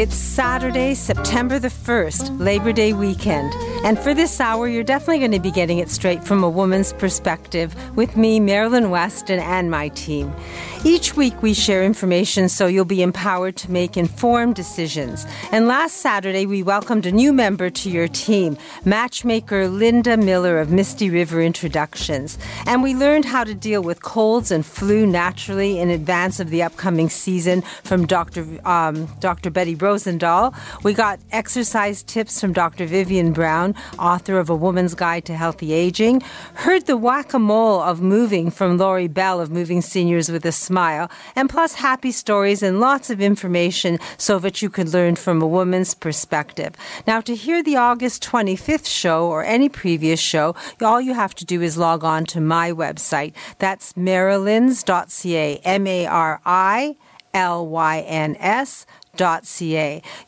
It's Saturday, September the 1st, Labor Day weekend. And for this hour, you're definitely going to be getting it straight from a woman's perspective with me, Marilyn Weston, and my team. Each week, we share information so you'll be empowered to make informed decisions. And last Saturday, we welcomed a new member to your team, matchmaker Linda Miller of Misty River Introductions. And we learned how to deal with colds and flu naturally in advance of the upcoming season from Dr. Um, Dr. Betty Rosendahl. We got exercise tips from Dr. Vivian Brown, author of A Woman's Guide to Healthy Aging. Heard the whack a mole of moving from Laurie Bell of Moving Seniors with a Smile. And plus, happy stories and lots of information so that you could learn from a woman's perspective. Now, to hear the August 25th show or any previous show, all you have to do is log on to my website. That's marilyns.ca, M A R I L Y N S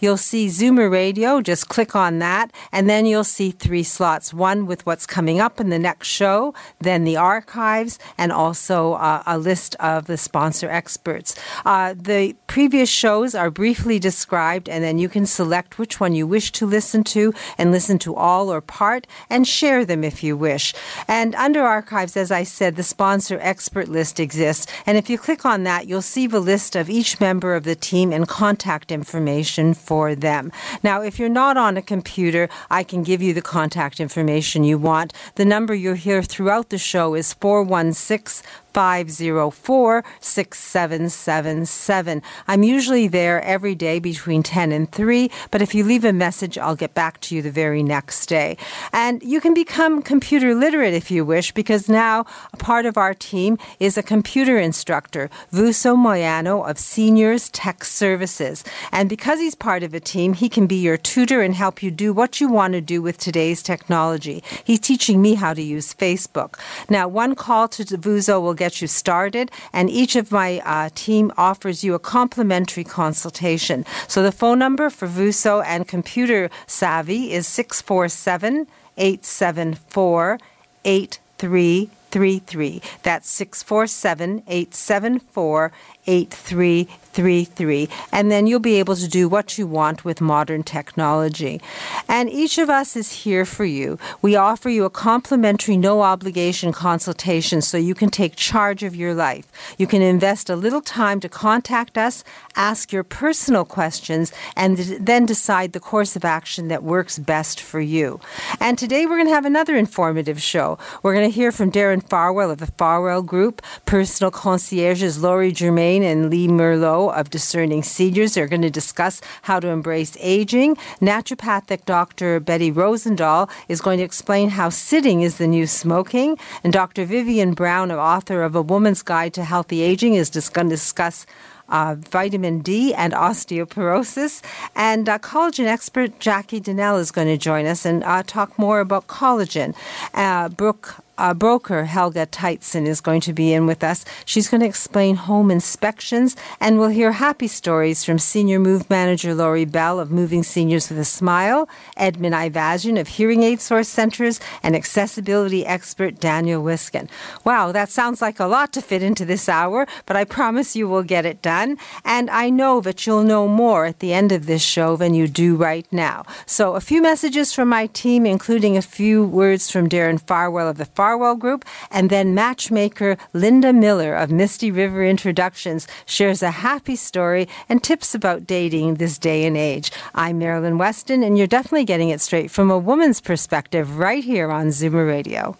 You'll see Zoomer Radio, just click on that, and then you'll see three slots one with what's coming up in the next show, then the archives, and also uh, a list of the sponsor experts. Uh, the previous shows are briefly described, and then you can select which one you wish to listen to and listen to all or part and share them if you wish. And under archives, as I said, the sponsor expert list exists, and if you click on that, you'll see the list of each member of the team and contact contact information for them. Now, if you're not on a computer, I can give you the contact information you want. The number you'll hear throughout the show is 416 504 6777. I'm usually there every day between 10 and 3, but if you leave a message, I'll get back to you the very next day. And you can become computer literate if you wish, because now a part of our team is a computer instructor, Vuso Moyano of Seniors Tech Services. And because he's part of a team, he can be your tutor and help you do what you want to do with today's technology. He's teaching me how to use Facebook. Now, one call to Vuso will get you started, and each of my uh, team offers you a complimentary consultation. So the phone number for Vuso and Computer Savvy is 647 874 8333. That's 647 874 8333. And then you'll be able to do what you want with modern technology. And each of us is here for you. We offer you a complimentary, no obligation consultation so you can take charge of your life. You can invest a little time to contact us, ask your personal questions, and then decide the course of action that works best for you. And today we're going to have another informative show. We're going to hear from Darren Farwell of the Farwell Group, personal concierges Laurie Germain and Lee Merlot of Discerning Seniors. They're going to discuss how to embrace aging. Naturopathic Dr. Betty Rosendahl is going to explain how sitting is the new smoking. And Dr. Vivian Brown, author of A Woman's Guide to Healthy Aging, is just going to discuss uh, vitamin D and osteoporosis. And uh, collagen expert Jackie Donnell is going to join us and uh, talk more about collagen. Uh, Brooke uh, broker Helga Teitzen is going to be in with us. She's going to explain home inspections, and we'll hear happy stories from Senior Move Manager Laurie Bell of Moving Seniors with a Smile, Edmund Ivazian of Hearing Aid Source Centers, and accessibility expert Daniel Wiskin. Wow, that sounds like a lot to fit into this hour, but I promise you we'll get it done. And I know that you'll know more at the end of this show than you do right now. So, a few messages from my team, including a few words from Darren Farwell of the Farwell Group, and then matchmaker Linda Miller of Misty River Introductions shares a happy story and tips about dating this day and age. I'm Marilyn Weston, and you're definitely getting it straight from a woman's perspective right here on Zoomer Radio.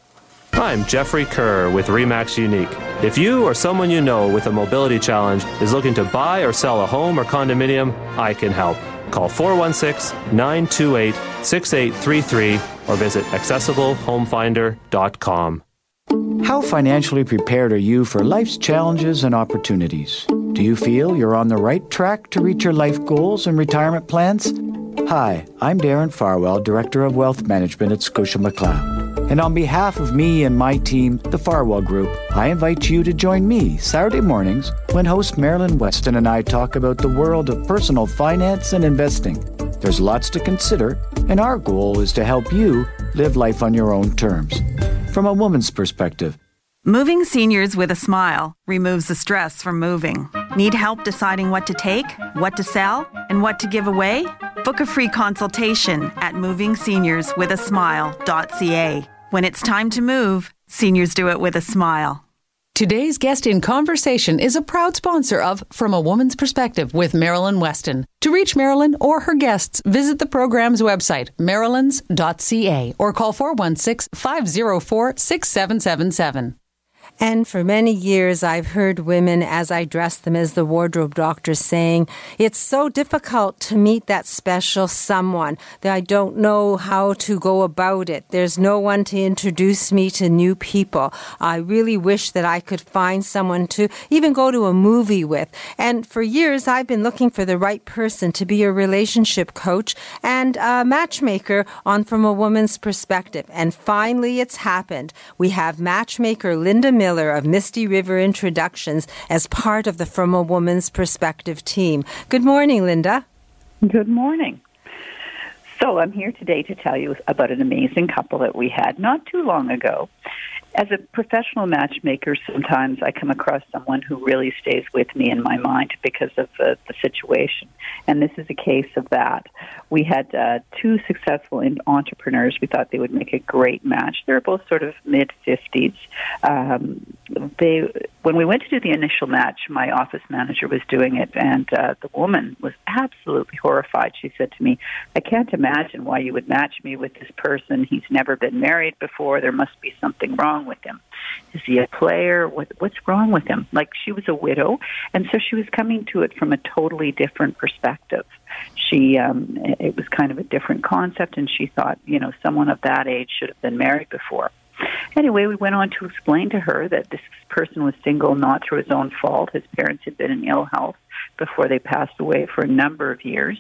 I'm Jeffrey Kerr with REMAX Unique. If you or someone you know with a mobility challenge is looking to buy or sell a home or condominium, I can help. Call 416 928 6833 or visit accessiblehomefinder.com. How financially prepared are you for life's challenges and opportunities? Do you feel you're on the right track to reach your life goals and retirement plans? Hi, I'm Darren Farwell, Director of Wealth Management at Scotia McLeod. And on behalf of me and my team, the Farwell Group, I invite you to join me Saturday mornings when host Marilyn Weston and I talk about the world of personal finance and investing. There's lots to consider, and our goal is to help you live life on your own terms. From a woman's perspective, Moving seniors with a smile removes the stress from moving. Need help deciding what to take, what to sell, and what to give away? Book a free consultation at movingseniorswithasmile.ca. When it's time to move, seniors do it with a smile. Today's guest in conversation is a proud sponsor of From a Woman's Perspective with Marilyn Weston. To reach Marilyn or her guests, visit the program's website, marilyns.ca, or call 416 504 6777. And for many years, I've heard women, as I dress them as the wardrobe doctor, saying, It's so difficult to meet that special someone that I don't know how to go about it. There's no one to introduce me to new people. I really wish that I could find someone to even go to a movie with. And for years, I've been looking for the right person to be a relationship coach and a matchmaker on From a Woman's Perspective. And finally, it's happened. We have matchmaker Linda Miller of Misty River Introductions as part of the From a Woman's Perspective team. Good morning, Linda. Good morning. So, I'm here today to tell you about an amazing couple that we had not too long ago. As a professional matchmaker, sometimes I come across someone who really stays with me in my mind because of the, the situation. And this is a case of that. We had uh, two successful entrepreneurs. We thought they would make a great match. They're both sort of mid 50s. Um, they, when we went to do the initial match, my office manager was doing it, and uh, the woman was absolutely horrified. She said to me, I can't imagine why you would match me with this person. He's never been married before. There must be something wrong with him. Is he a player? What, what's wrong with him? Like she was a widow, and so she was coming to it from a totally different perspective. She, um, it was kind of a different concept, and she thought, you know, someone of that age should have been married before. Anyway, we went on to explain to her that this person was single not through his own fault. His parents had been in ill health before they passed away for a number of years.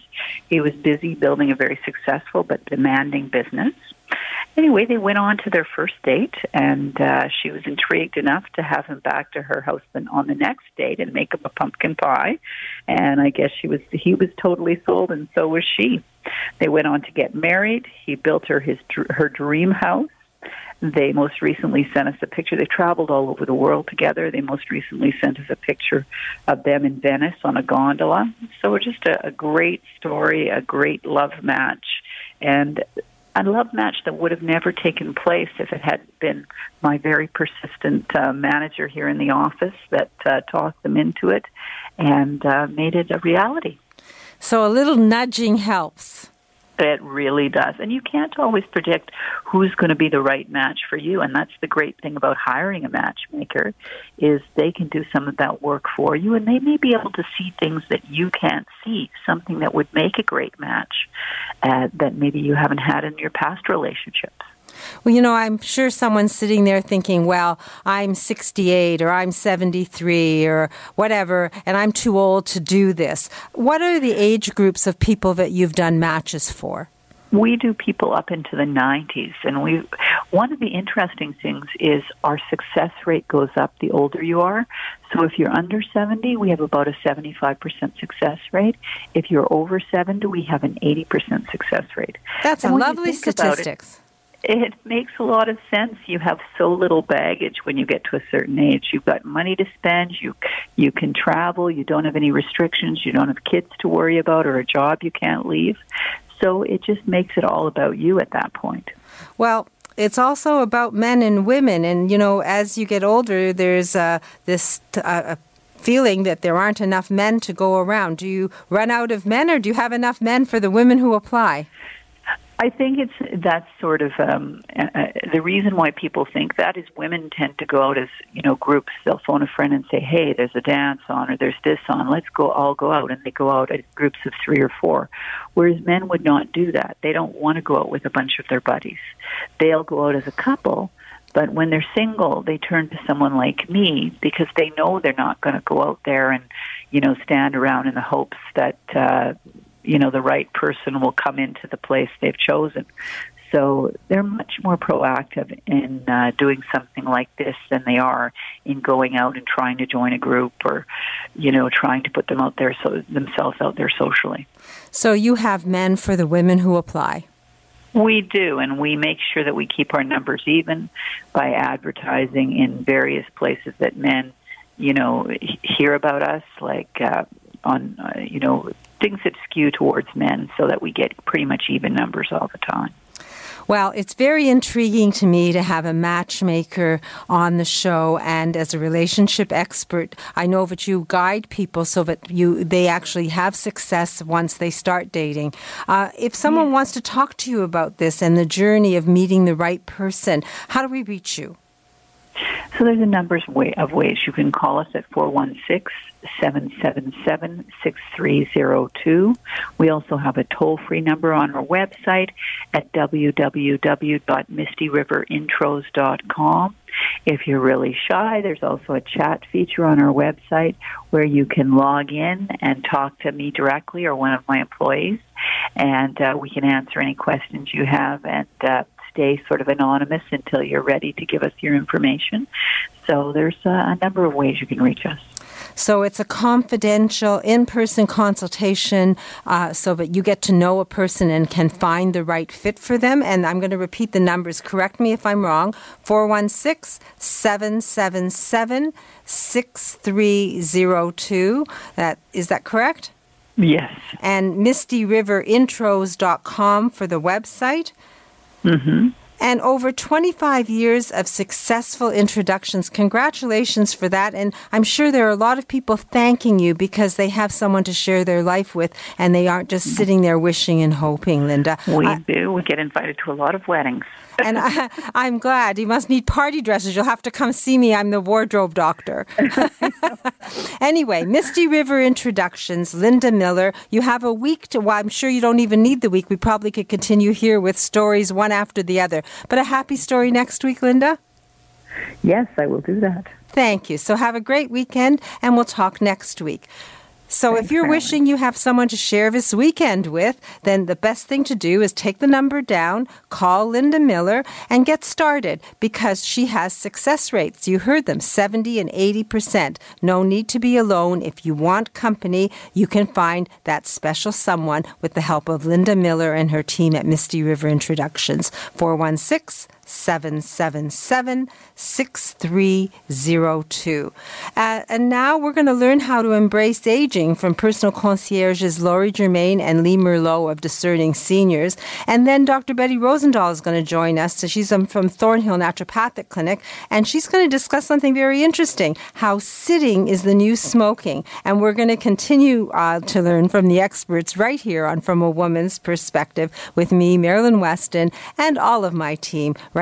He was busy building a very successful but demanding business. Anyway, they went on to their first date, and uh, she was intrigued enough to have him back to her husband on the next date and make him a pumpkin pie. And I guess she was he was totally sold, and so was she. They went on to get married. He built her his her dream house. They most recently sent us a picture. They traveled all over the world together. They most recently sent us a picture of them in Venice on a gondola. So it's just a, a great story, a great love match. And a love match that would have never taken place if it hadn't been my very persistent uh, manager here in the office that uh, talked them into it and uh, made it a reality. So a little nudging helps. It really does. And you can't always predict who's going to be the right match for you. And that's the great thing about hiring a matchmaker is they can do some of that work for you and they may be able to see things that you can't see, something that would make a great match uh, that maybe you haven't had in your past relationships. Well, you know, I'm sure someone's sitting there thinking, well, I'm 68 or I'm 73 or whatever, and I'm too old to do this. What are the age groups of people that you've done matches for? we do people up into the 90s and we one of the interesting things is our success rate goes up the older you are so if you're under 70 we have about a 75% success rate if you're over 70 we have an 80% success rate that's and lovely statistics it makes a lot of sense. You have so little baggage when you get to a certain age. You've got money to spend. You you can travel. You don't have any restrictions. You don't have kids to worry about or a job you can't leave. So it just makes it all about you at that point. Well, it's also about men and women, and you know, as you get older, there's uh, this. Uh, feeling that there aren't enough men to go around. Do you run out of men or do you have enough men for the women who apply? I think it's that's sort of um, uh, uh, the reason why people think that is women tend to go out as you know groups. They'll phone a friend and say, "Hey, there's a dance on, or there's this on. Let's go all go out," and they go out at groups of three or four. Whereas men would not do that. They don't want to go out with a bunch of their buddies. They'll go out as a couple. But when they're single, they turn to someone like me because they know they're not going to go out there and, you know, stand around in the hopes that uh, you know the right person will come into the place they've chosen. So they're much more proactive in uh, doing something like this than they are in going out and trying to join a group or, you know, trying to put them out there so themselves out there socially. So you have men for the women who apply. We do, and we make sure that we keep our numbers even by advertising in various places that men, you know, hear about us, like uh, on, uh, you know, things that skew towards men so that we get pretty much even numbers all the time. Well, it's very intriguing to me to have a matchmaker on the show, and as a relationship expert, I know that you guide people so that you they actually have success once they start dating. Uh, if someone yeah. wants to talk to you about this and the journey of meeting the right person, how do we reach you? So there's a number of ways you can call us at 416 777 6302. We also have a toll free number on our website at www.mistyriverinTros.com. If you're really shy, there's also a chat feature on our website where you can log in and talk to me directly or one of my employees, and uh, we can answer any questions you have and uh, stay sort of anonymous until you're ready to give us your information. So there's uh, a number of ways you can reach us. So it's a confidential in person consultation uh, so that you get to know a person and can find the right fit for them. And I'm going to repeat the numbers. Correct me if I'm wrong 416 777 6302. That Is that correct? Yes. And MistyRiverIntros.com for the website. Mm-hmm and over 25 years of successful introductions. Congratulations for that. And I'm sure there are a lot of people thanking you because they have someone to share their life with and they aren't just sitting there wishing and hoping, Linda. We uh, do. We get invited to a lot of weddings. And I, am glad. You must need party dresses. You'll have to come see me. I'm the wardrobe doctor. anyway, Misty River introductions, Linda Miller. You have a week to, well, I'm sure you don't even need the week. We probably could continue here with stories one after the other. But a happy story next week, Linda? Yes, I will do that. Thank you. So have a great weekend, and we'll talk next week. So if you're wishing you have someone to share this weekend with, then the best thing to do is take the number down, call Linda Miller, and get started because she has success rates. You heard them 70 and 80%. No need to be alone. If you want company, you can find that special someone with the help of Linda Miller and her team at Misty River Introductions. 416 777 6302. Uh, and now we're going to learn how to embrace aging from personal concierges Laurie Germain and Lee Merlot of Discerning Seniors. And then Dr. Betty Rosendahl is going to join us. So she's um, from Thornhill Naturopathic Clinic, and she's going to discuss something very interesting how sitting is the new smoking. And we're going to continue uh, to learn from the experts right here on From a Woman's Perspective with me, Marilyn Weston, and all of my team right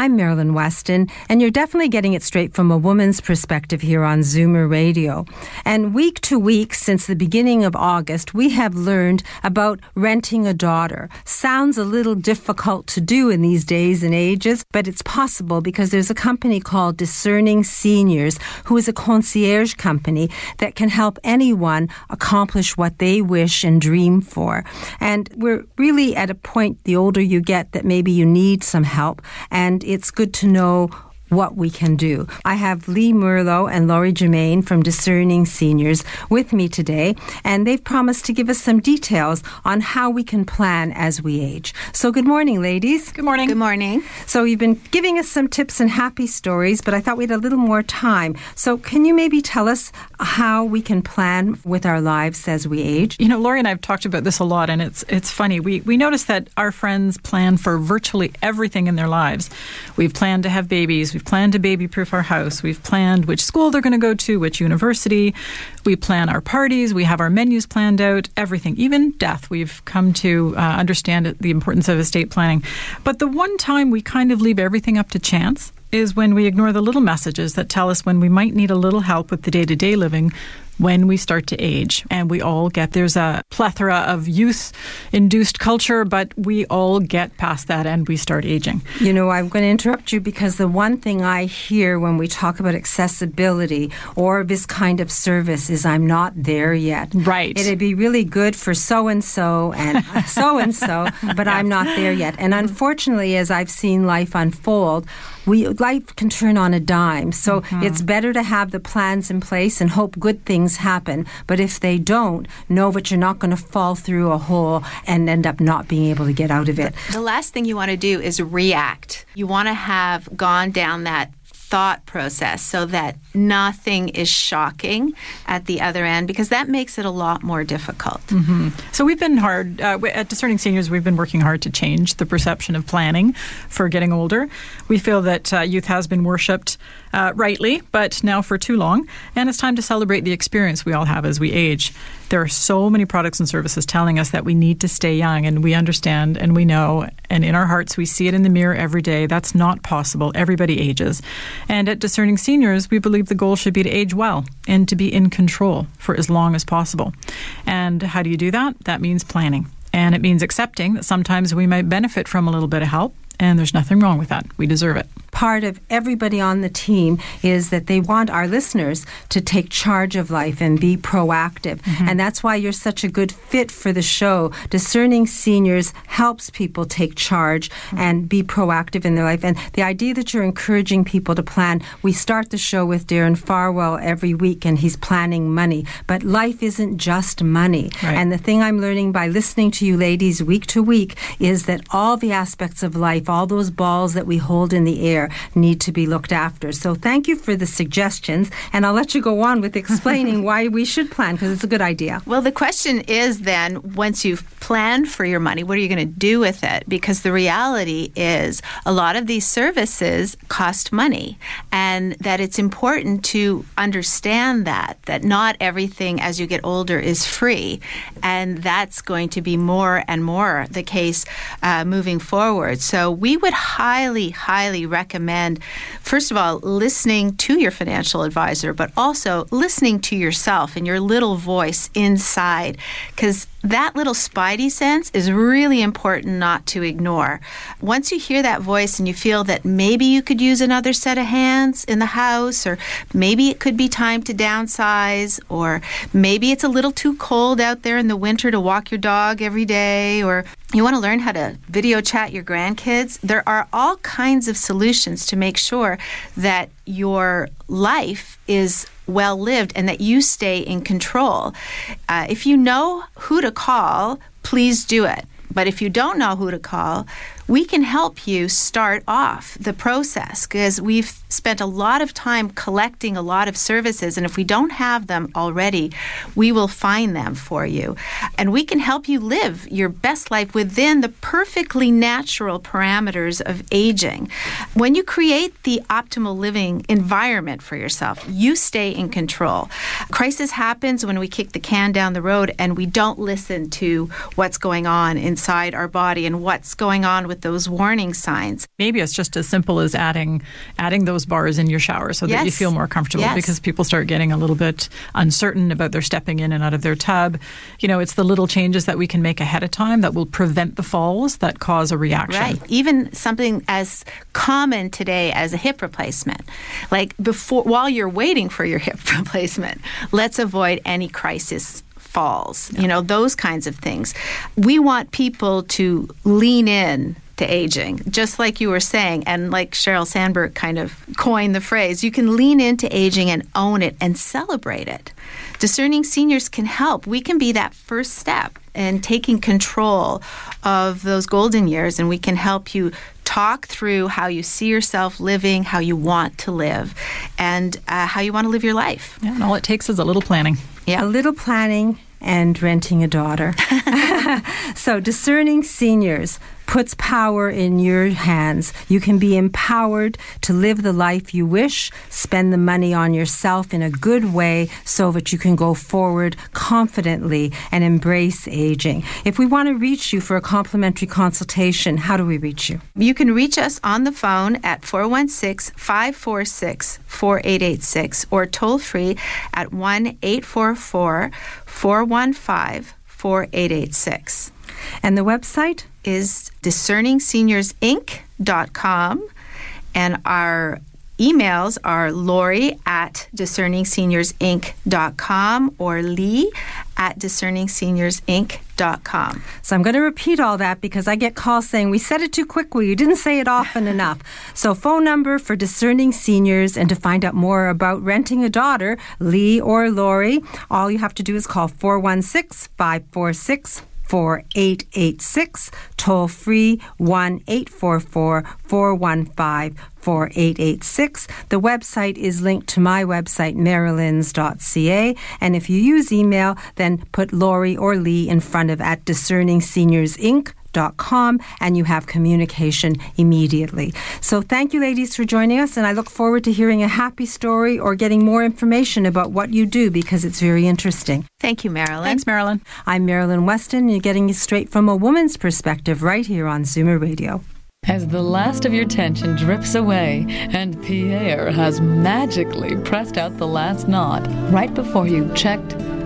I'm Marilyn Weston, and you're definitely getting it straight from a woman's perspective here on Zoomer Radio. And week to week, since the beginning of August, we have learned about renting a daughter. Sounds a little difficult to do in these days and ages, but it's possible because there's a company called Discerning Seniors, who is a concierge company that can help anyone accomplish what they wish and dream for. And we're really at a point, the older you get, that maybe you need some help. And it's good to know what we can do. I have Lee Murlow and Laurie Germain from Discerning Seniors with me today, and they've promised to give us some details on how we can plan as we age. So, good morning, ladies. Good morning. Good morning. So, you've been giving us some tips and happy stories, but I thought we had a little more time. So, can you maybe tell us how we can plan with our lives as we age? You know, Laurie and I have talked about this a lot, and it's it's funny. We we notice that our friends plan for virtually everything in their lives. We've planned to have babies. We've planned to baby proof our house. We've planned which school they're going to go to, which university. We plan our parties. We have our menus planned out. Everything, even death. We've come to uh, understand the importance of estate planning. But the one time we kind of leave everything up to chance is when we ignore the little messages that tell us when we might need a little help with the day to day living when we start to age. And we all get there's a plethora of youth induced culture, but we all get past that and we start aging. You know, I'm going to interrupt you because the one thing I hear when we talk about accessibility or this kind of service is I'm not there yet. Right. It'd be really good for so and so and so and so, but yes. I'm not there yet. And unfortunately, as I've seen life unfold, we life can turn on a dime. So mm-hmm. it's better to have the plans in place and hope good things happen. But if they don't, know that you're not going to fall through a hole and end up not being able to get out of it. The last thing you want to do is react. You want to have gone down that thought process so that nothing is shocking at the other end because that makes it a lot more difficult. Mm-hmm. So we've been hard uh, at Discerning Seniors. We've been working hard to change the perception of planning for getting older. We feel that uh, youth has been worshipped uh, rightly, but now for too long, and it's time to celebrate the experience we all have as we age. There are so many products and services telling us that we need to stay young, and we understand and we know, and in our hearts, we see it in the mirror every day. That's not possible. Everybody ages. And at Discerning Seniors, we believe the goal should be to age well and to be in control for as long as possible. And how do you do that? That means planning. And it means accepting that sometimes we might benefit from a little bit of help, and there's nothing wrong with that. We deserve it part of everybody on the team is that they want our listeners to take charge of life and be proactive. Mm-hmm. And that's why you're such a good fit for the show. Discerning Seniors helps people take charge mm-hmm. and be proactive in their life. And the idea that you're encouraging people to plan, we start the show with Darren Farwell every week, and he's planning money. But life isn't just money. Right. And the thing I'm learning by listening to you ladies week to week is that all the aspects of life, all those balls that we hold in the air, need to be looked after. So thank you for the suggestions, and I'll let you go on with explaining why we should plan because it's a good idea. Well, the question is then once you've planned for your money, what are you going to do with it? Because the reality is a lot of these services cost money, and that it's important to understand that that not everything as you get older is free, and that's going to be more and more the case uh, moving forward. So we would highly, highly recommend first of all, listening to your financial advisor, but also listening to yourself and your little voice inside. Because that little spidey sense is really important not to ignore. Once you hear that voice and you feel that maybe you could use another set of hands in the house, or maybe it could be time to downsize, or maybe it's a little too cold out there in the winter to walk your dog every day, or you want to learn how to video chat your grandkids, there are all kinds of solutions to make sure that your life is well lived and that you stay in control. Uh, if you know who to call, please do it. But if you don't know who to call, we can help you start off the process because we've spent a lot of time collecting a lot of services. And if we don't have them already, we will find them for you. And we can help you live your best life within the perfectly natural parameters of aging. When you create the optimal living environment for yourself, you stay in control. Crisis happens when we kick the can down the road and we don't listen to what's going on inside our body and what's going on with with those warning signs. Maybe it's just as simple as adding adding those bars in your shower so yes. that you feel more comfortable yes. because people start getting a little bit uncertain about their stepping in and out of their tub. You know, it's the little changes that we can make ahead of time that will prevent the falls that cause a reaction. Right. Even something as common today as a hip replacement. Like before while you're waiting for your hip replacement, let's avoid any crisis falls, you know, those kinds of things. We want people to lean in to aging, just like you were saying, and like Sheryl Sandberg kind of coined the phrase, you can lean into aging and own it and celebrate it. Discerning seniors can help. We can be that first step in taking control of those golden years, and we can help you talk through how you see yourself living, how you want to live, and uh, how you want to live your life. Yeah, and all it takes is a little planning. Yeah. A little planning and renting a daughter. so, discerning seniors puts power in your hands. You can be empowered to live the life you wish, spend the money on yourself in a good way so that you can go forward confidently and embrace aging. If we want to reach you for a complimentary consultation, how do we reach you? You can reach us on the phone at 416 546 4886 or toll free at 1 844 415 4886. And the website? Is discerningseniorsinc.com. And our emails are Lori at discerningseniorsinc.com or Lee at discerningseniorsinc.com. So I'm going to repeat all that because I get calls saying we said it too quickly. You didn't say it often enough. So phone number for discerning seniors and to find out more about renting a daughter, Lee or Lori, all you have to do is call 416 546 4886, toll free 1 844 415 4886. The website is linked to my website, marilyns.ca. And if you use email, then put Lori or Lee in front of at Discerning Seniors Inc com, and you have communication immediately. So thank you, ladies, for joining us, and I look forward to hearing a happy story or getting more information about what you do because it's very interesting. Thank you, Marilyn. Thanks, Marilyn. I'm Marilyn Weston. You're getting it straight from a woman's perspective right here on Zoomer Radio. As the last of your tension drips away and Pierre has magically pressed out the last knot right before you checked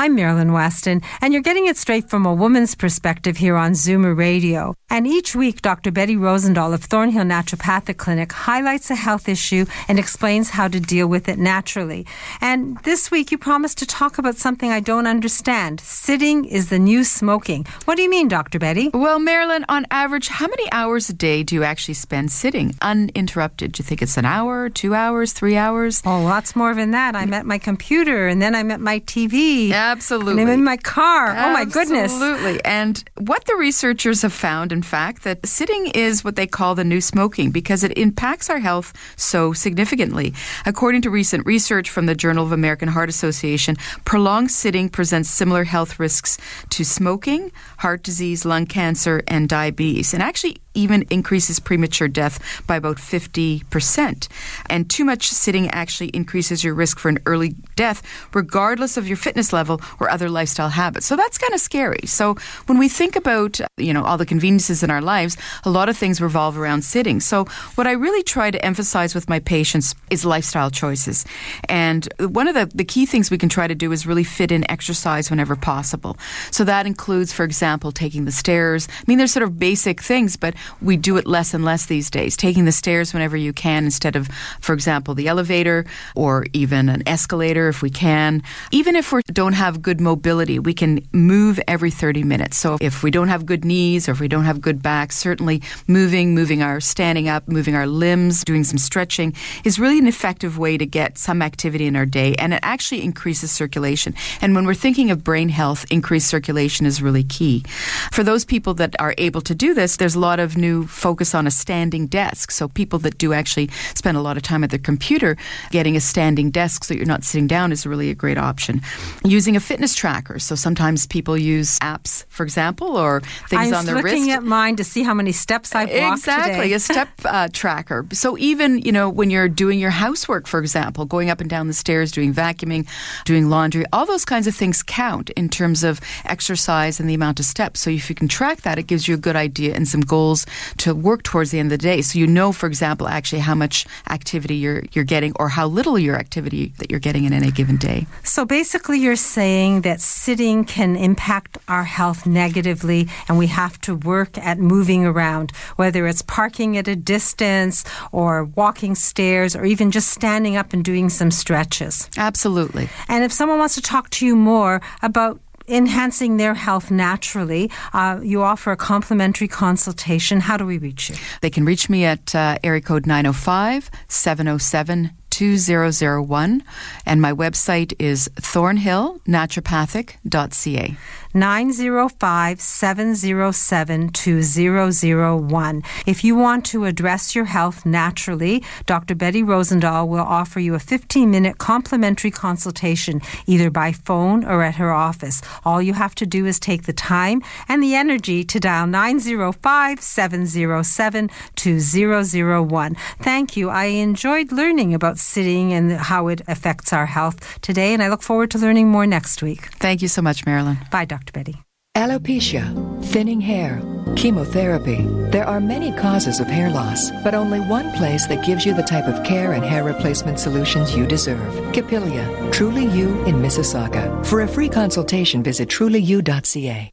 I'm Marilyn Weston, and you're getting it straight from a woman's perspective here on Zoomer Radio. And each week, Dr. Betty Rosendahl of Thornhill Naturopathic Clinic highlights a health issue and explains how to deal with it naturally. And this week, you promised to talk about something I don't understand. Sitting is the new smoking. What do you mean, Dr. Betty? Well, Marilyn, on average, how many hours a day do you actually spend sitting uninterrupted? Do you think it's an hour, two hours, three hours? Oh, lots more than that. I'm at my computer and then I'm at my TV. Yeah oh, Absolutely. And I'm in my car. Absolutely. Oh my goodness. Absolutely. And what the researchers have found, in fact, that sitting is what they call the new smoking because it impacts our health so significantly. According to recent research from the Journal of American Heart Association, prolonged sitting presents similar health risks to smoking, heart disease, lung cancer, and diabetes. And actually, even increases premature death by about 50%. And too much sitting actually increases your risk for an early death, regardless of your fitness level or other lifestyle habits. So that's kind of scary. So when we think about, you know, all the conveniences in our lives, a lot of things revolve around sitting. So what I really try to emphasize with my patients is lifestyle choices. And one of the, the key things we can try to do is really fit in exercise whenever possible. So that includes, for example, taking the stairs. I mean, there's sort of basic things, but we do it less and less these days. Taking the stairs whenever you can instead of, for example, the elevator or even an escalator if we can. Even if we don't have good mobility, we can move every 30 minutes. So if we don't have good knees or if we don't have good backs, certainly moving, moving our standing up, moving our limbs, doing some stretching is really an effective way to get some activity in our day and it actually increases circulation. And when we're thinking of brain health, increased circulation is really key. For those people that are able to do this, there's a lot of new focus on a standing desk. So people that do actually spend a lot of time at their computer, getting a standing desk so you're not sitting down is really a great option. Using a fitness tracker. So sometimes people use apps, for example, or things on their wrist. I looking at mine to see how many steps I've walked Exactly, a step uh, tracker. So even, you know, when you're doing your housework, for example, going up and down the stairs, doing vacuuming, doing laundry, all those kinds of things count in terms of exercise and the amount of steps. So if you can track that, it gives you a good idea and some goals goals to work towards the end of the day. So you know, for example, actually how much activity you're you're getting or how little your activity that you're getting in any given day. So basically, you're saying that sitting can impact our health negatively, and we have to work at moving around, whether it's parking at a distance or walking stairs or even just standing up and doing some stretches. Absolutely. And if someone wants to talk to you more about enhancing their health naturally. Uh, you offer a complimentary consultation. How do we reach you? They can reach me at uh, area code 905 707 2001, and my website is thornhillnaturopathic.ca. 905 707 2001. If you want to address your health naturally, Dr. Betty Rosendahl will offer you a 15 minute complimentary consultation either by phone or at her office. All you have to do is take the time and the energy to dial 905 707 2001. Thank you. I enjoyed learning about sitting and how it affects our health today, and I look forward to learning more next week. Thank you so much, Marilyn. Bye, Dr. Betty. Alopecia, thinning hair, chemotherapy. There are many causes of hair loss, but only one place that gives you the type of care and hair replacement solutions you deserve. Capilia, Truly You in Mississauga. For a free consultation, visit trulyu.ca.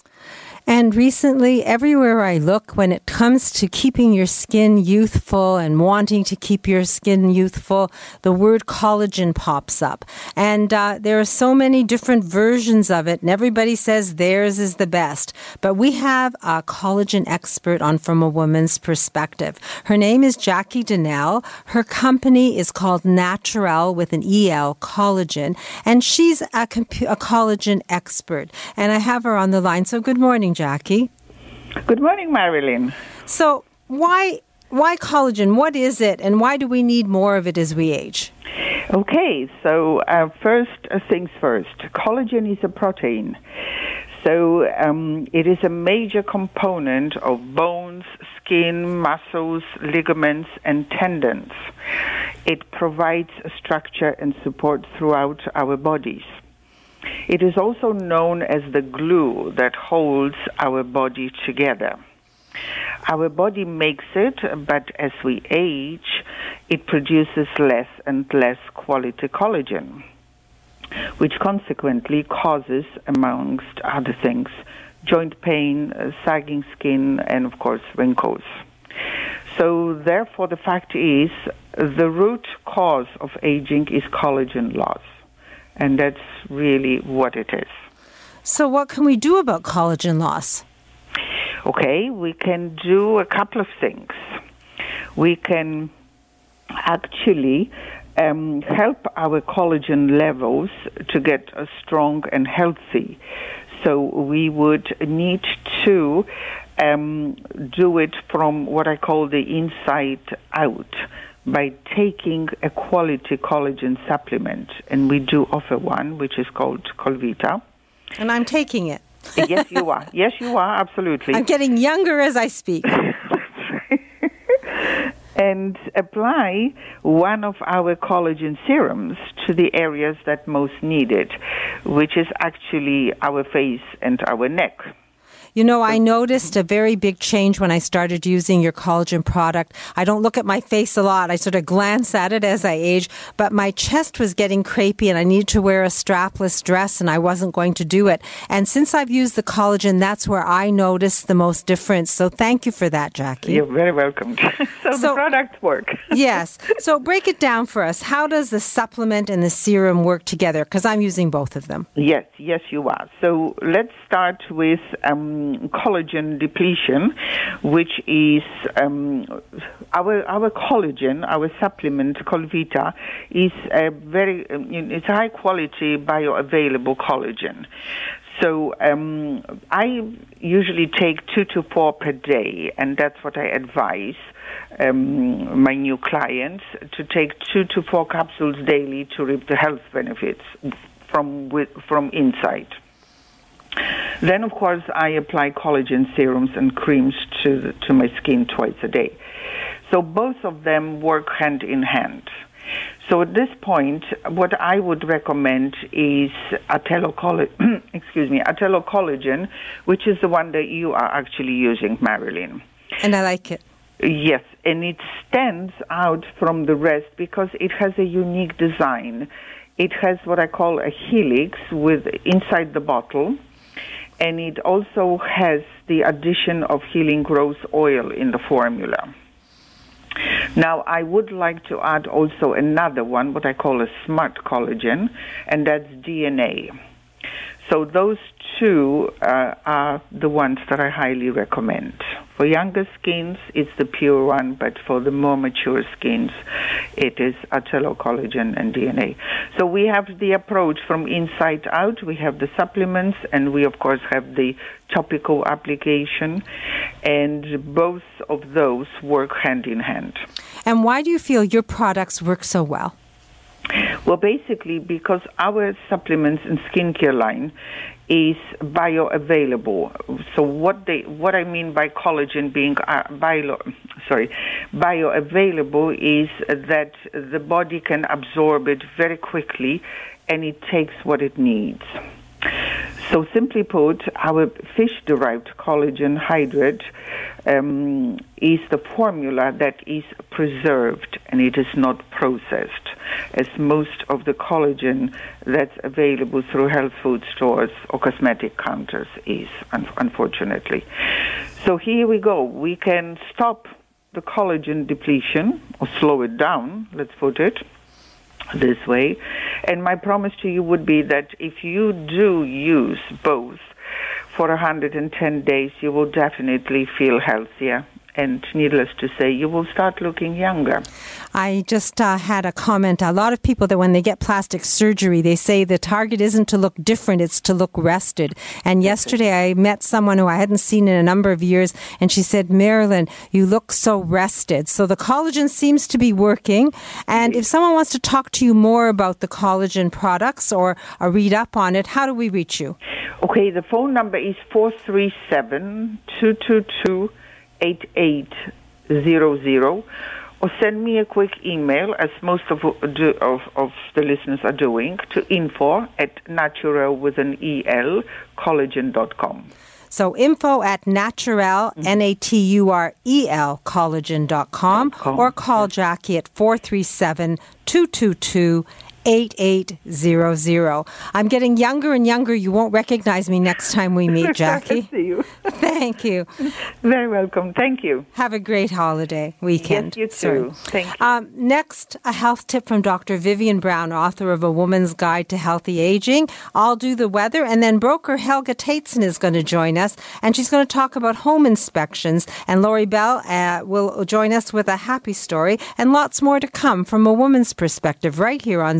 And recently, everywhere I look, when it comes to keeping your skin youthful and wanting to keep your skin youthful, the word collagen pops up. And uh, there are so many different versions of it, and everybody says theirs is the best. But we have a collagen expert on From a Woman's Perspective. Her name is Jackie Donnell. Her company is called Natural with an EL, Collagen, and she's a, comp- a collagen expert. And I have her on the line. So, good morning, Jackie. Good morning, Marilyn. So, why why collagen? What is it, and why do we need more of it as we age? Okay, so uh, first uh, things first. Collagen is a protein. So um, it is a major component of bones, skin, muscles, ligaments, and tendons. It provides structure and support throughout our bodies. It is also known as the glue that holds our body together. Our body makes it, but as we age, it produces less and less quality collagen, which consequently causes, amongst other things, joint pain, sagging skin, and of course, wrinkles. So, therefore, the fact is the root cause of aging is collagen loss and that's really what it is. So, what can we do about collagen loss? Okay, we can do a couple of things. We can actually um, help our collagen levels to get strong and healthy. So, we would need to um, do it from what I call the inside out by taking a quality collagen supplement, and we do offer one, which is called Colvita. And I'm taking it. Uh, yes, you are. Yes, you are. Absolutely. I'm getting younger as I speak. and apply one of our collagen serums to the areas that most need it, which is actually our face and our neck. You know, I noticed a very big change when I started using your collagen product. I don't look at my face a lot. I sort of glance at it as I age, but my chest was getting crepey and I needed to wear a strapless dress and I wasn't going to do it. And since I've used the collagen, that's where I noticed the most difference. So thank you for that, Jackie. You're very welcome. so, so the products work. yes. So break it down for us. How does the supplement and the serum work together? Because I'm using both of them. Yes, yes, you are. So let's start with um, collagen depletion, which is um, our our collagen, our supplement Colvita, is a very it's a high quality bioavailable collagen. So um, I usually take two to four per day, and that's what I advise um, my new clients to take two to four capsules daily to reap the health benefits from with, from inside. Then, of course, I apply collagen serums and creams to, to my skin twice a day. So both of them work hand in hand. So at this point, what I would recommend is Atelo collagen, excuse me, Atelo collagen, which is the one that you are actually using, Marilyn. And I like it. Yes, and it stands out from the rest because it has a unique design. It has what I call a helix with inside the bottle, and it also has the addition of healing rose oil in the formula. Now, I would like to add also another one, what I call a smart collagen, and that's DNA. So those two uh, are the ones that I highly recommend. For younger skins, it's the pure one, but for the more mature skins, it is Atelo collagen and DNA. So we have the approach from inside out. We have the supplements, and we of course have the topical application, and both of those work hand in hand. And why do you feel your products work so well? Well, basically, because our supplements and skincare line is bioavailable. So what they, what I mean by collagen being uh, bio, sorry, bioavailable is that the body can absorb it very quickly, and it takes what it needs. So simply put, our fish-derived collagen hydrate um, is the formula that is preserved and it is not processed, as most of the collagen that's available through health food stores or cosmetic counters is, un- unfortunately. So here we go. We can stop the collagen depletion or slow it down, let's put it this way. And my promise to you would be that if you do use both for 110 days, you will definitely feel healthier and needless to say, you will start looking younger. I just uh, had a comment. A lot of people that when they get plastic surgery, they say the target isn't to look different, it's to look rested. And yesterday I met someone who I hadn't seen in a number of years, and she said, Marilyn, you look so rested. So the collagen seems to be working. And if someone wants to talk to you more about the collagen products or a read up on it, how do we reach you? Okay, the phone number is 437 222 8800 or send me a quick email, as most of, of, of the listeners are doing, to info at natural with an EL collagen.com. So info at naturel, mm-hmm. N-A-T-U-R-E-L, collagen.com, or call Jackie at 437 222 8800. I'm getting younger and younger. You won't recognize me next time we meet, Jackie. see you. Thank you. Very welcome. Thank you. Have a great holiday weekend. Yes, you too. Thank you. Um, next, a health tip from Dr. Vivian Brown, author of A Woman's Guide to Healthy Aging. I'll do the weather, and then broker Helga Tateson is going to join us, and she's going to talk about home inspections. And Lori Bell uh, will join us with a happy story, and lots more to come from a woman's perspective right here on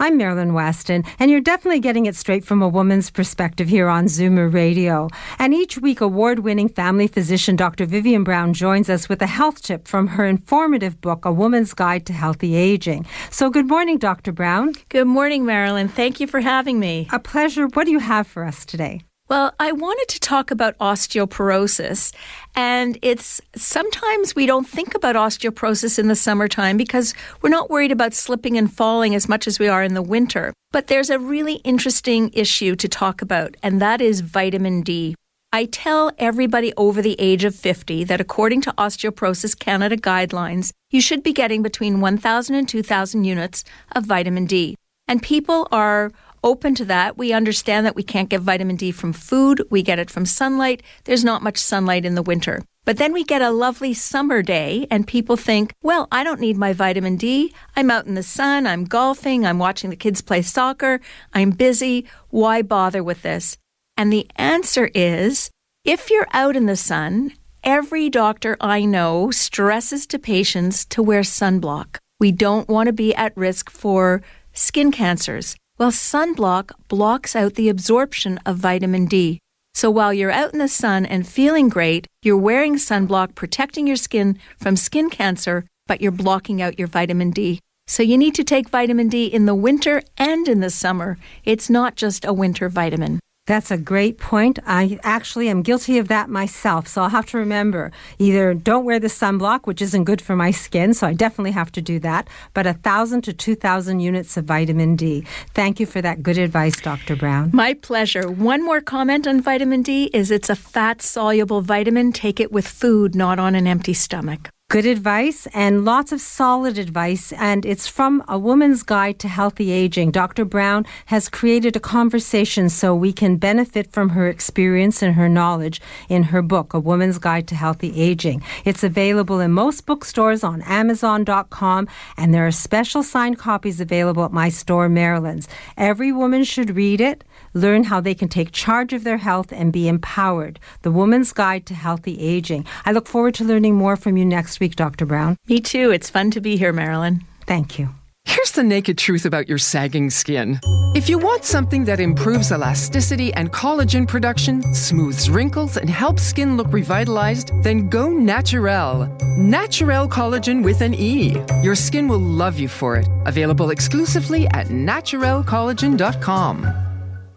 I'm Marilyn Weston, and you're definitely getting it straight from a woman's perspective here on Zoomer Radio. And each week, award winning family physician Dr. Vivian Brown joins us with a health tip from her informative book, A Woman's Guide to Healthy Aging. So, good morning, Dr. Brown. Good morning, Marilyn. Thank you for having me. A pleasure. What do you have for us today? Well, I wanted to talk about osteoporosis. And it's sometimes we don't think about osteoporosis in the summertime because we're not worried about slipping and falling as much as we are in the winter. But there's a really interesting issue to talk about, and that is vitamin D. I tell everybody over the age of 50 that according to Osteoporosis Canada guidelines, you should be getting between 1,000 and 2,000 units of vitamin D. And people are open to that. We understand that we can't get vitamin D from food, we get it from sunlight. There's not much sunlight in the winter. But then we get a lovely summer day, and people think, well, I don't need my vitamin D. I'm out in the sun, I'm golfing, I'm watching the kids play soccer, I'm busy. Why bother with this? And the answer is if you're out in the sun, every doctor I know stresses to patients to wear sunblock. We don't want to be at risk for skin cancers. Well, sunblock blocks out the absorption of vitamin D. So while you're out in the sun and feeling great, you're wearing sunblock protecting your skin from skin cancer, but you're blocking out your vitamin D. So you need to take vitamin D in the winter and in the summer. It's not just a winter vitamin. That's a great point. I actually am guilty of that myself. So I'll have to remember either don't wear the sunblock, which isn't good for my skin. So I definitely have to do that. But a thousand to 2,000 units of vitamin D. Thank you for that good advice, Dr. Brown. My pleasure. One more comment on vitamin D is it's a fat soluble vitamin. Take it with food, not on an empty stomach. Good advice and lots of solid advice, and it's from A Woman's Guide to Healthy Aging. Dr. Brown has created a conversation so we can benefit from her experience and her knowledge in her book, A Woman's Guide to Healthy Aging. It's available in most bookstores on Amazon.com, and there are special signed copies available at my store, Marilyn's. Every woman should read it learn how they can take charge of their health and be empowered. The Woman's Guide to Healthy Aging. I look forward to learning more from you next week, Dr. Brown. Me too. It's fun to be here, Marilyn. Thank you. Here's the naked truth about your sagging skin. If you want something that improves elasticity and collagen production, smooths wrinkles, and helps skin look revitalized, then go Naturel. Naturel collagen with an E. Your skin will love you for it. Available exclusively at naturelcollagen.com.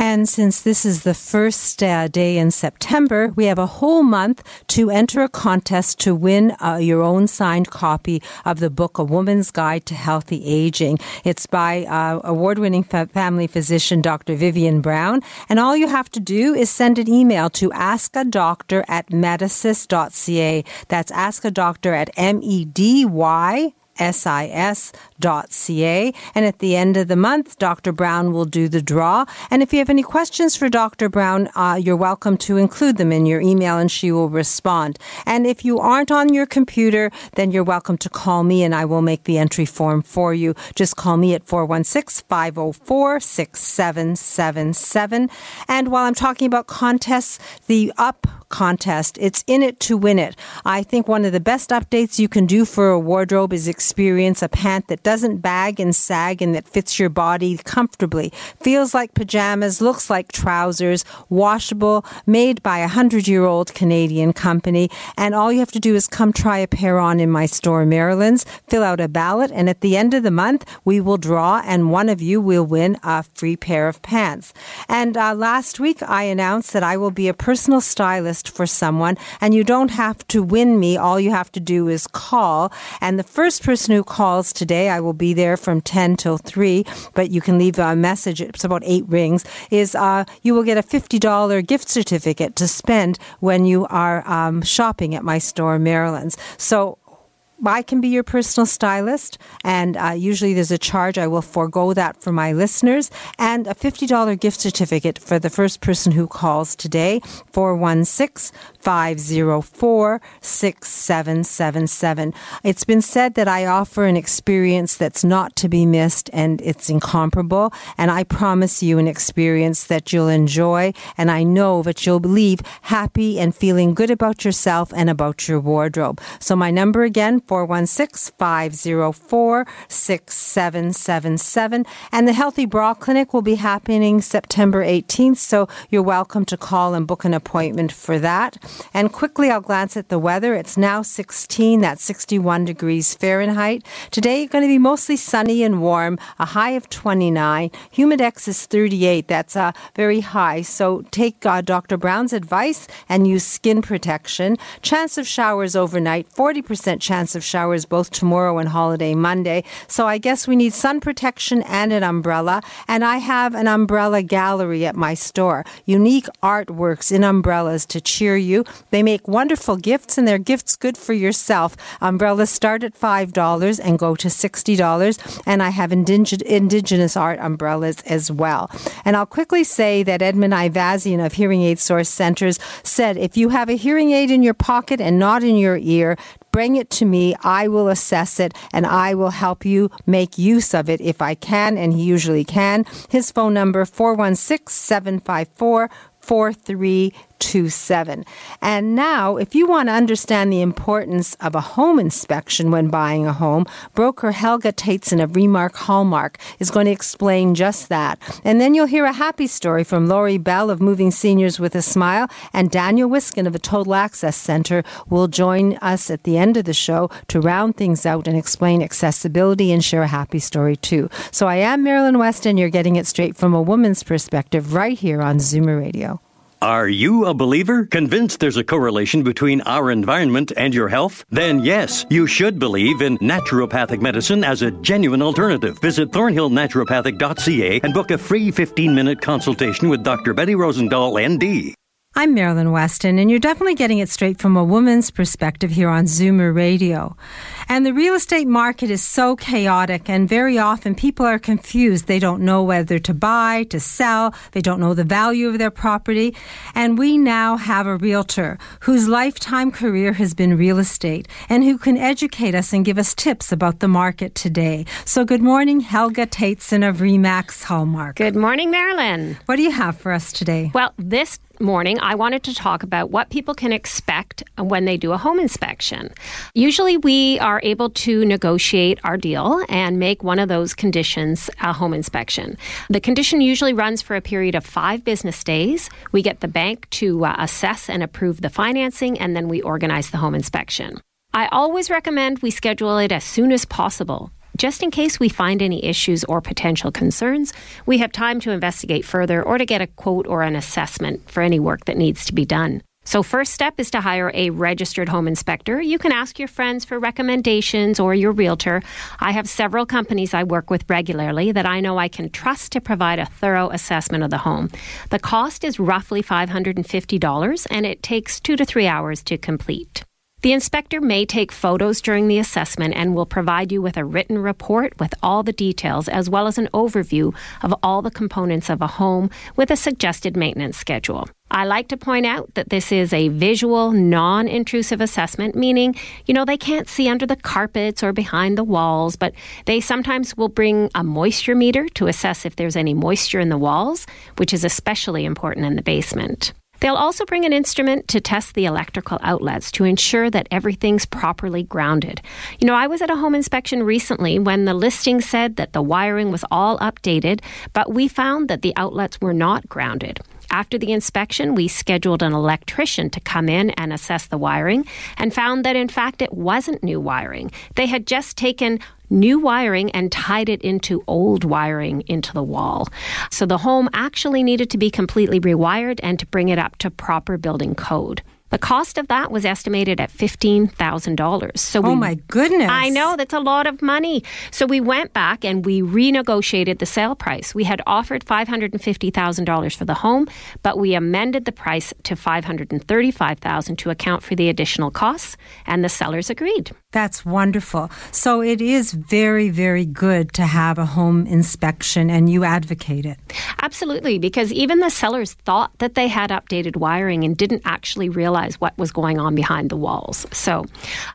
And since this is the first uh, day in September, we have a whole month to enter a contest to win uh, your own signed copy of the book, A Woman's Guide to Healthy Aging. It's by uh, award winning fa- family physician Dr. Vivian Brown. And all you have to do is send an email to askadoctor at medisys.ca. That's askadoctor at M E D Y sis.ca. And at the end of the month, Dr. Brown will do the draw. And if you have any questions for Dr. Brown, uh, you're welcome to include them in your email and she will respond. And if you aren't on your computer, then you're welcome to call me and I will make the entry form for you. Just call me at 416 504 6777. And while I'm talking about contests, the UP contest. It's in it to win it. I think one of the best updates you can do for a wardrobe is experience a pant that doesn't bag and sag and that fits your body comfortably. Feels like pajamas, looks like trousers, washable, made by a hundred year old Canadian company. And all you have to do is come try a pair on in my store, Marilyn's, fill out a ballot, and at the end of the month, we will draw and one of you will win a free pair of pants. And uh, last week, I announced that I will be a personal stylist for someone, and you don't have to win me. All you have to do is call. And the first person who calls today, I will be there from 10 till 3, but you can leave a message. It's about eight rings. Is uh, you will get a $50 gift certificate to spend when you are um, shopping at my store, Marilyn's. So I can be your personal stylist, and uh, usually there's a charge. I will forego that for my listeners, and a $50 gift certificate for the first person who calls today, 416 504 6777. It's been said that I offer an experience that's not to be missed, and it's incomparable, and I promise you an experience that you'll enjoy, and I know that you'll leave happy and feeling good about yourself and about your wardrobe. So my number again, 416 504 6777. And the Healthy Bra Clinic will be happening September 18th, so you're welcome to call and book an appointment for that. And quickly, I'll glance at the weather. It's now 16, that's 61 degrees Fahrenheit. Today, going to be mostly sunny and warm, a high of 29. Humidex is 38, that's uh, very high. So take uh, Dr. Brown's advice and use skin protection. Chance of showers overnight, 40% chance of showers both tomorrow and holiday Monday. So I guess we need sun protection and an umbrella. And I have an umbrella gallery at my store. Unique artworks in umbrellas to cheer you. They make wonderful gifts and they're gifts good for yourself. Umbrellas start at $5 and go to $60. And I have indig- indigenous art umbrellas as well. And I'll quickly say that Edmund Ivazian of Hearing Aid Source Centers said if you have a hearing aid in your pocket and not in your ear, bring it to me. I will assess it and I will help you make use of it if I can, and he usually can. His phone number 416 754 4327. And now, if you want to understand the importance of a home inspection when buying a home, broker Helga Tateson of Remax Hallmark is going to explain just that. And then you'll hear a happy story from Lori Bell of Moving Seniors with a Smile, and Daniel Wiskin of the Total Access Center will join us at the end of the show to round things out and explain accessibility and share a happy story too. So I am Marilyn Weston. You're getting it straight from a woman's perspective right here on Zoomer Radio. Are you a believer? Convinced there's a correlation between our environment and your health? Then yes, you should believe in naturopathic medicine as a genuine alternative. Visit thornhillnaturopathic.ca and book a free 15 minute consultation with Dr. Betty Rosendahl, ND. I'm Marilyn Weston, and you're definitely getting it straight from a woman's perspective here on Zoomer Radio. And the real estate market is so chaotic, and very often people are confused. They don't know whether to buy, to sell, they don't know the value of their property. And we now have a realtor whose lifetime career has been real estate and who can educate us and give us tips about the market today. So, good morning, Helga Tateson of Remax Hallmark. Good morning, Marilyn. What do you have for us today? Well, this morning, I wanted to talk about what people can expect when they do a home inspection. Usually, we are able to negotiate our deal and make one of those conditions a home inspection. The condition usually runs for a period of five business days. We get the bank to uh, assess and approve the financing, and then we organize the home inspection. I always recommend we schedule it as soon as possible just in case we find any issues or potential concerns, we have time to investigate further or to get a quote or an assessment for any work that needs to be done. So, first step is to hire a registered home inspector. You can ask your friends for recommendations or your realtor. I have several companies I work with regularly that I know I can trust to provide a thorough assessment of the home. The cost is roughly $550 and it takes two to three hours to complete. The inspector may take photos during the assessment and will provide you with a written report with all the details as well as an overview of all the components of a home with a suggested maintenance schedule. I like to point out that this is a visual, non intrusive assessment, meaning, you know, they can't see under the carpets or behind the walls, but they sometimes will bring a moisture meter to assess if there's any moisture in the walls, which is especially important in the basement. They'll also bring an instrument to test the electrical outlets to ensure that everything's properly grounded. You know, I was at a home inspection recently when the listing said that the wiring was all updated, but we found that the outlets were not grounded. After the inspection, we scheduled an electrician to come in and assess the wiring and found that in fact it wasn't new wiring. They had just taken new wiring and tied it into old wiring into the wall. So the home actually needed to be completely rewired and to bring it up to proper building code. The cost of that was estimated at $15,000. So Oh my goodness. I know that's a lot of money. So we went back and we renegotiated the sale price. We had offered $550,000 for the home, but we amended the price to $535,000 to account for the additional costs and the sellers agreed. That's wonderful. So it is very, very good to have a home inspection and you advocate it. Absolutely, because even the sellers thought that they had updated wiring and didn't actually realize what was going on behind the walls. So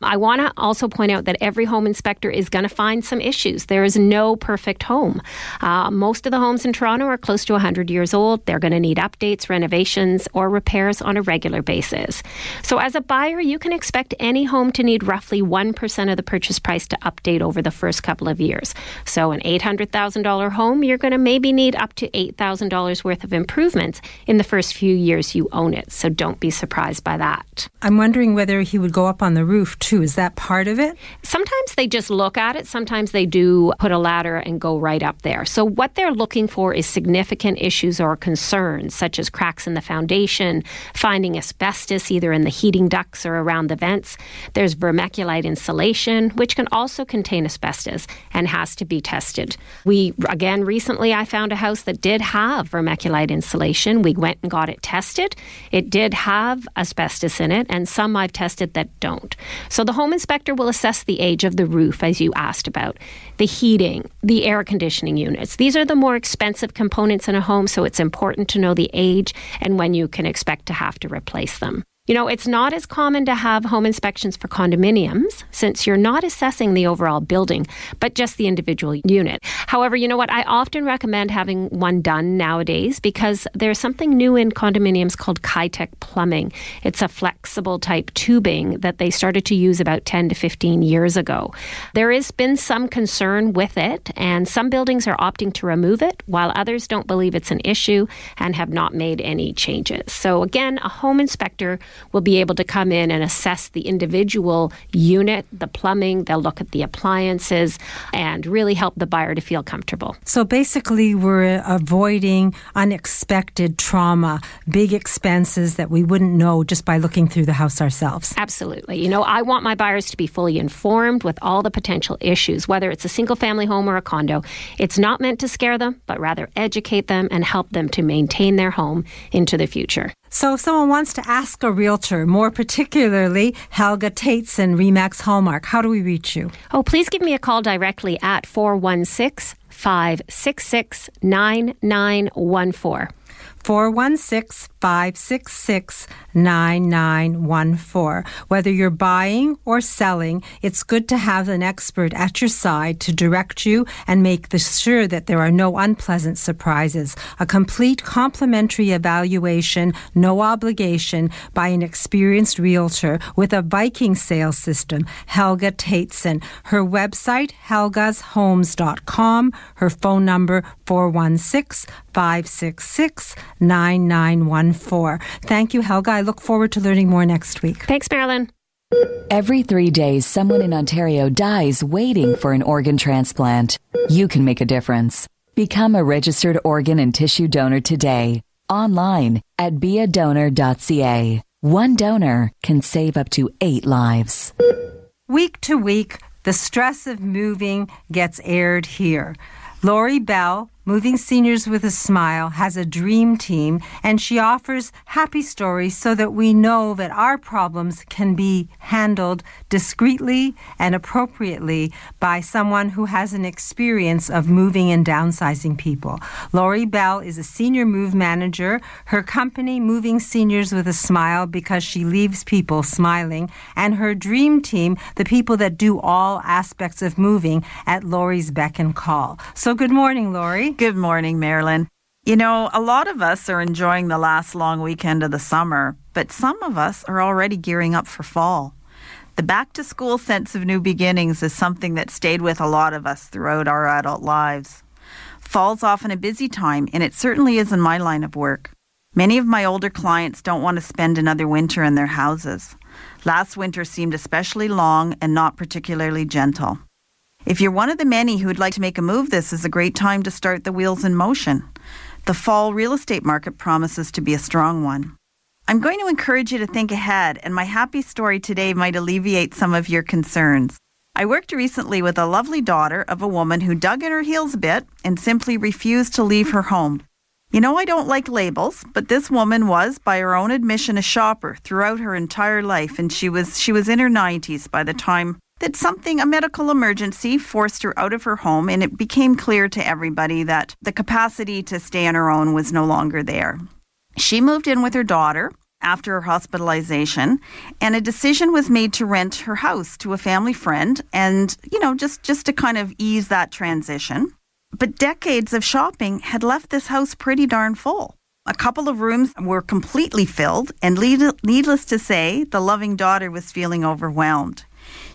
I want to also point out that every home inspector is going to find some issues. There is no perfect home. Uh, most of the homes in Toronto are close to 100 years old. They're going to need updates, renovations, or repairs on a regular basis. So as a buyer, you can expect any home to need roughly 1% of the purchase price to update over the first couple of years. So an $800,000 home, you're going to maybe need up to $8,000 worth of improvements in the first few years you own it. So don't be surprised by that. I'm wondering whether he would go up on the roof too. Is that part of it? Sometimes they just look at it. Sometimes they do put a ladder and go right up there. So what they're looking for is significant issues or concerns, such as cracks in the foundation, finding asbestos either in the heating ducts or around the vents. There's vermiculite insulation, which can also contain asbestos and has to be tested. We, again, recently I found a house that did have vermiculite insulation. We went and got it tested. It did have asbestos in it, and some I've tested that don't. So the home inspector will assess the age of the roof, as you asked about, the heating, the air conditioning units. These are the more expensive components in a home, so it's important to know the age and when you can expect to have to replace them. You know, it's not as common to have home inspections for condominiums since you're not assessing the overall building, but just the individual unit. However, you know what? I often recommend having one done nowadays because there's something new in condominiums called Kitec plumbing. It's a flexible type tubing that they started to use about 10 to 15 years ago. There has been some concern with it, and some buildings are opting to remove it, while others don't believe it's an issue and have not made any changes. So, again, a home inspector will be able to come in and assess the individual unit, the plumbing, they'll look at the appliances, and really help the buyer to feel comfortable. So basically, we're avoiding unexpected trauma, big expenses that we wouldn't know just by looking through the house ourselves. Absolutely. You know, I want my buyers to be fully informed with all the potential issues, whether it's a single family home or a condo. It's not meant to scare them, but rather educate them and help them to maintain their home into the future. So if someone wants to ask a realtor, more particularly Helga Tateson, Remax Hallmark, how do we reach you? Oh, please give me a call directly at 416 566 9914. 416 566 9914. Whether you're buying or selling, it's good to have an expert at your side to direct you and make sure that there are no unpleasant surprises. A complete complimentary evaluation, no obligation, by an experienced realtor with a Viking sales system, Helga Tateson. Her website, helgashomes.com. Her phone number, 416 566 9914. Thank you, Helga. I look forward to learning more next week. Thanks, Marilyn. Every three days, someone in Ontario dies waiting for an organ transplant. You can make a difference. Become a registered organ and tissue donor today, online at beadonor.ca. One donor can save up to eight lives. Week to week, the stress of moving gets aired here. Lori Bell, Moving Seniors with a Smile, has a dream team and she offers happy stories so that we know that our problems can be handled discreetly and appropriately by someone who has an experience of moving and downsizing people. Lori Bell is a senior move manager. Her company, Moving Seniors with a Smile, because she leaves people smiling, and her dream team, the people that do all aspects of moving at Lori's beck and call. So, good morning, Lori. Good morning, Marilyn. You know, a lot of us are enjoying the last long weekend of the summer, but some of us are already gearing up for fall. The back to school sense of new beginnings is something that stayed with a lot of us throughout our adult lives. Fall's often a busy time, and it certainly is in my line of work. Many of my older clients don't want to spend another winter in their houses. Last winter seemed especially long and not particularly gentle. If you're one of the many who would like to make a move, this is a great time to start the wheels in motion. The fall real estate market promises to be a strong one. I'm going to encourage you to think ahead, and my happy story today might alleviate some of your concerns. I worked recently with a lovely daughter of a woman who dug in her heels a bit and simply refused to leave her home. You know, I don't like labels, but this woman was, by her own admission, a shopper throughout her entire life, and she was she was in her 90s by the time that something, a medical emergency, forced her out of her home, and it became clear to everybody that the capacity to stay on her own was no longer there. She moved in with her daughter after her hospitalization, and a decision was made to rent her house to a family friend, and you know, just just to kind of ease that transition. But decades of shopping had left this house pretty darn full. A couple of rooms were completely filled, and needless to say, the loving daughter was feeling overwhelmed.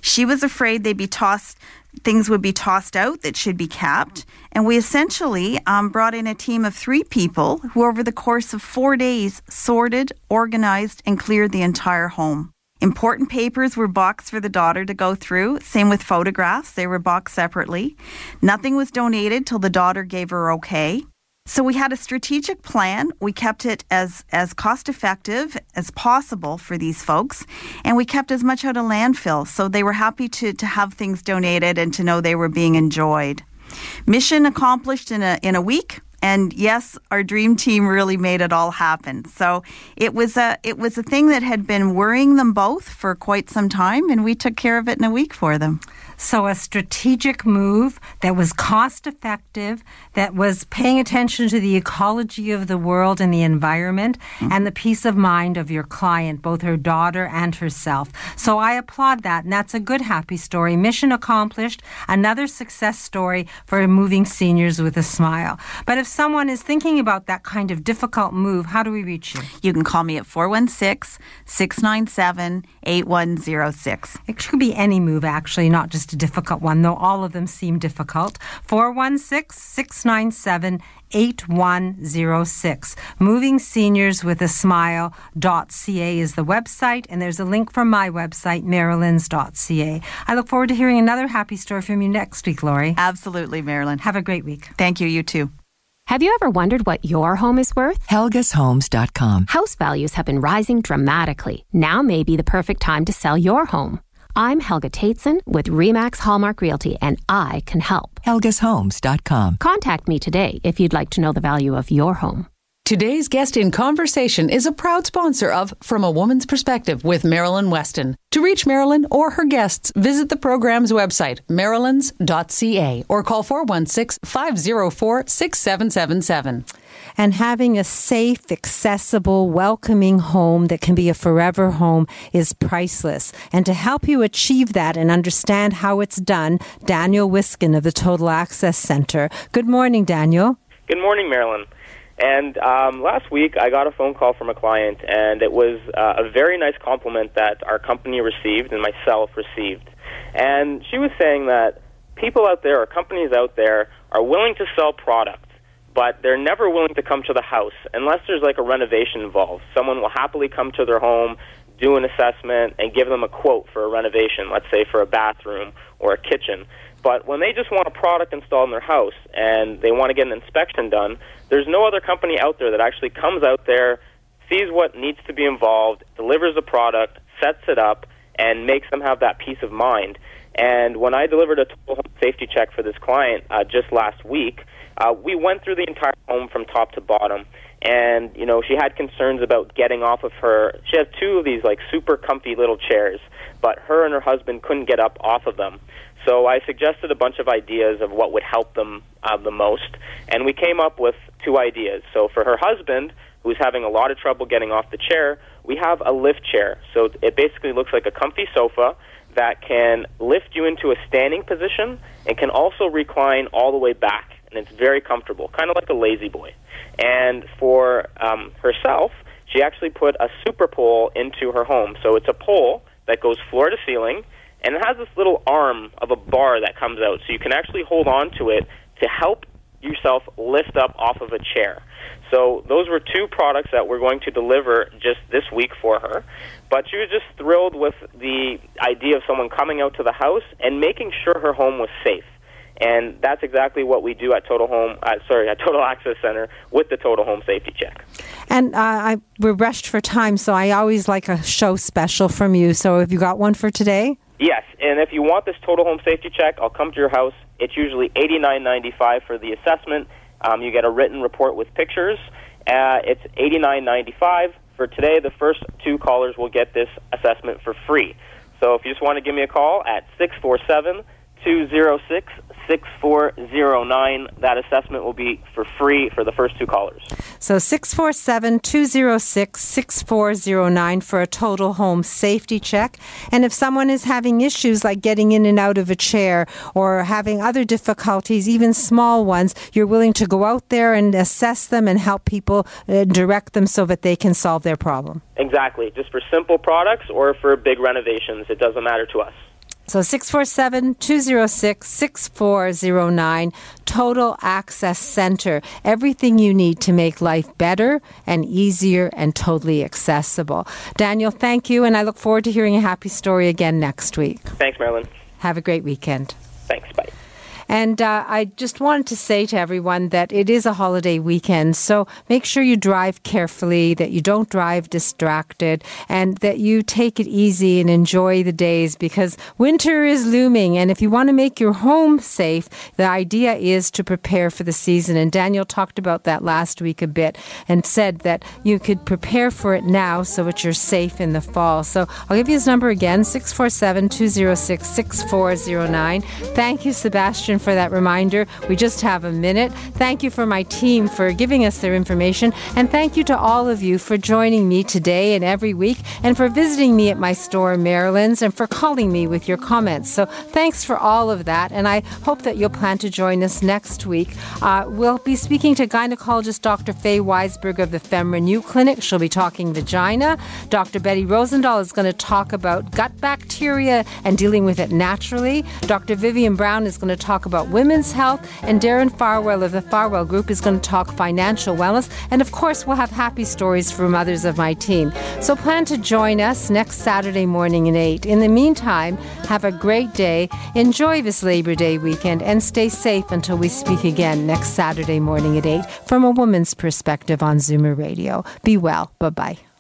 She was afraid they'd be tossed, things would be tossed out that should be kept. And we essentially um, brought in a team of three people who, over the course of four days, sorted, organized, and cleared the entire home. Important papers were boxed for the daughter to go through. Same with photographs, they were boxed separately. Nothing was donated till the daughter gave her okay. So we had a strategic plan. We kept it as, as cost effective as possible for these folks, and we kept as much out of landfill. So they were happy to, to have things donated and to know they were being enjoyed. Mission accomplished in a, in a week. And yes, our dream team really made it all happen. So it was a it was a thing that had been worrying them both for quite some time, and we took care of it in a week for them. So, a strategic move that was cost effective, that was paying attention to the ecology of the world and the environment, mm-hmm. and the peace of mind of your client, both her daughter and herself. So, I applaud that. And that's a good, happy story. Mission accomplished. Another success story for moving seniors with a smile. But if someone is thinking about that kind of difficult move, how do we reach you? You can call me at 416 697 8106. It could be any move, actually, not just a difficult one, though all of them seem difficult. 416 697 8106. Moving Seniors with a Smile.ca is the website, and there's a link from my website, marilyns.ca. I look forward to hearing another happy story from you next week, Lori. Absolutely, Marilyn. Have a great week. Thank you, you too. Have you ever wondered what your home is worth? HelgasHomes.com. House values have been rising dramatically. Now may be the perfect time to sell your home. I'm Helga Tateson with Remax Hallmark Realty, and I can help. HelgasHomes.com. Contact me today if you'd like to know the value of your home. Today's guest in conversation is a proud sponsor of From a Woman's Perspective with Marilyn Weston. To reach Marilyn or her guests, visit the program's website, marilyns.ca, or call 416 504 6777 and having a safe, accessible, welcoming home that can be a forever home is priceless. And to help you achieve that and understand how it's done, Daniel Wiskin of the Total Access Center. Good morning, Daniel. Good morning, Marilyn. And um, last week, I got a phone call from a client, and it was uh, a very nice compliment that our company received and myself received. And she was saying that people out there, or companies out there, are willing to sell products, but they're never willing to come to the house unless there's like a renovation involved. Someone will happily come to their home, do an assessment, and give them a quote for a renovation, let's say for a bathroom or a kitchen. But when they just want a product installed in their house and they want to get an inspection done, there's no other company out there that actually comes out there, sees what needs to be involved, delivers the product, sets it up, and makes them have that peace of mind. And when I delivered a total home safety check for this client uh, just last week, uh, we went through the entire home from top to bottom, and you know she had concerns about getting off of her. She has two of these like super comfy little chairs, but her and her husband couldn't get up off of them. So I suggested a bunch of ideas of what would help them uh, the most, and we came up with two ideas. So for her husband, who's having a lot of trouble getting off the chair, we have a lift chair. So it basically looks like a comfy sofa that can lift you into a standing position and can also recline all the way back and it's very comfortable, kind of like a lazy boy. And for um, herself, she actually put a super pole into her home. So it's a pole that goes floor to ceiling, and it has this little arm of a bar that comes out, so you can actually hold on to it to help yourself lift up off of a chair. So those were two products that we're going to deliver just this week for her. But she was just thrilled with the idea of someone coming out to the house and making sure her home was safe. And that's exactly what we do at Total Home, uh, sorry, at Total Access Center with the Total Home Safety Check. And uh, I, we're rushed for time, so I always like a show special from you. So have you got one for today? Yes, and if you want this Total Home Safety Check, I'll come to your house. It's usually eighty nine ninety five for the assessment. Um, you get a written report with pictures. Uh, it's eighty nine ninety five for today. The first two callers will get this assessment for free. So if you just want to give me a call at six four seven two zero six 6409. That assessment will be for free for the first two callers. So 647 206 6409 for a total home safety check. And if someone is having issues like getting in and out of a chair or having other difficulties, even small ones, you're willing to go out there and assess them and help people uh, direct them so that they can solve their problem. Exactly. Just for simple products or for big renovations, it doesn't matter to us. So 647 206 6409, Total Access Center. Everything you need to make life better and easier and totally accessible. Daniel, thank you, and I look forward to hearing a happy story again next week. Thanks, Marilyn. Have a great weekend. Thanks. Bye. And uh, I just wanted to say to everyone that it is a holiday weekend, so make sure you drive carefully, that you don't drive distracted, and that you take it easy and enjoy the days because winter is looming. And if you want to make your home safe, the idea is to prepare for the season. And Daniel talked about that last week a bit and said that you could prepare for it now so that you're safe in the fall. So I'll give you his number again 647 206 6409. Thank you, Sebastian, for that reminder. We just have a minute. Thank you for my team for giving us their information. And thank you to all of you for joining me today and every week and for visiting me at my store in Marilyn's and for calling me with your comments. So thanks for all of that. And I hope that you'll plan to join us next week. Uh, we'll be speaking to gynecologist Dr. Faye Weisberg of the FemRenew Clinic. She'll be talking vagina. Dr. Betty Rosendahl is going to talk about gut bacteria and dealing with it naturally. Dr. Vivian Brown is going to talk about women's health. And Darren Farwell of the Farwell Group is going to talk financial wellness. And of course, we'll have happy stories from others of my team. So plan to join us next Saturday morning at 8. In the meantime, have a great day. Enjoy this Labor Day weekend and stay safe until we speak again next Saturday morning at 8 from a woman's perspective on Zoomer Radio. Be well. Bye bye.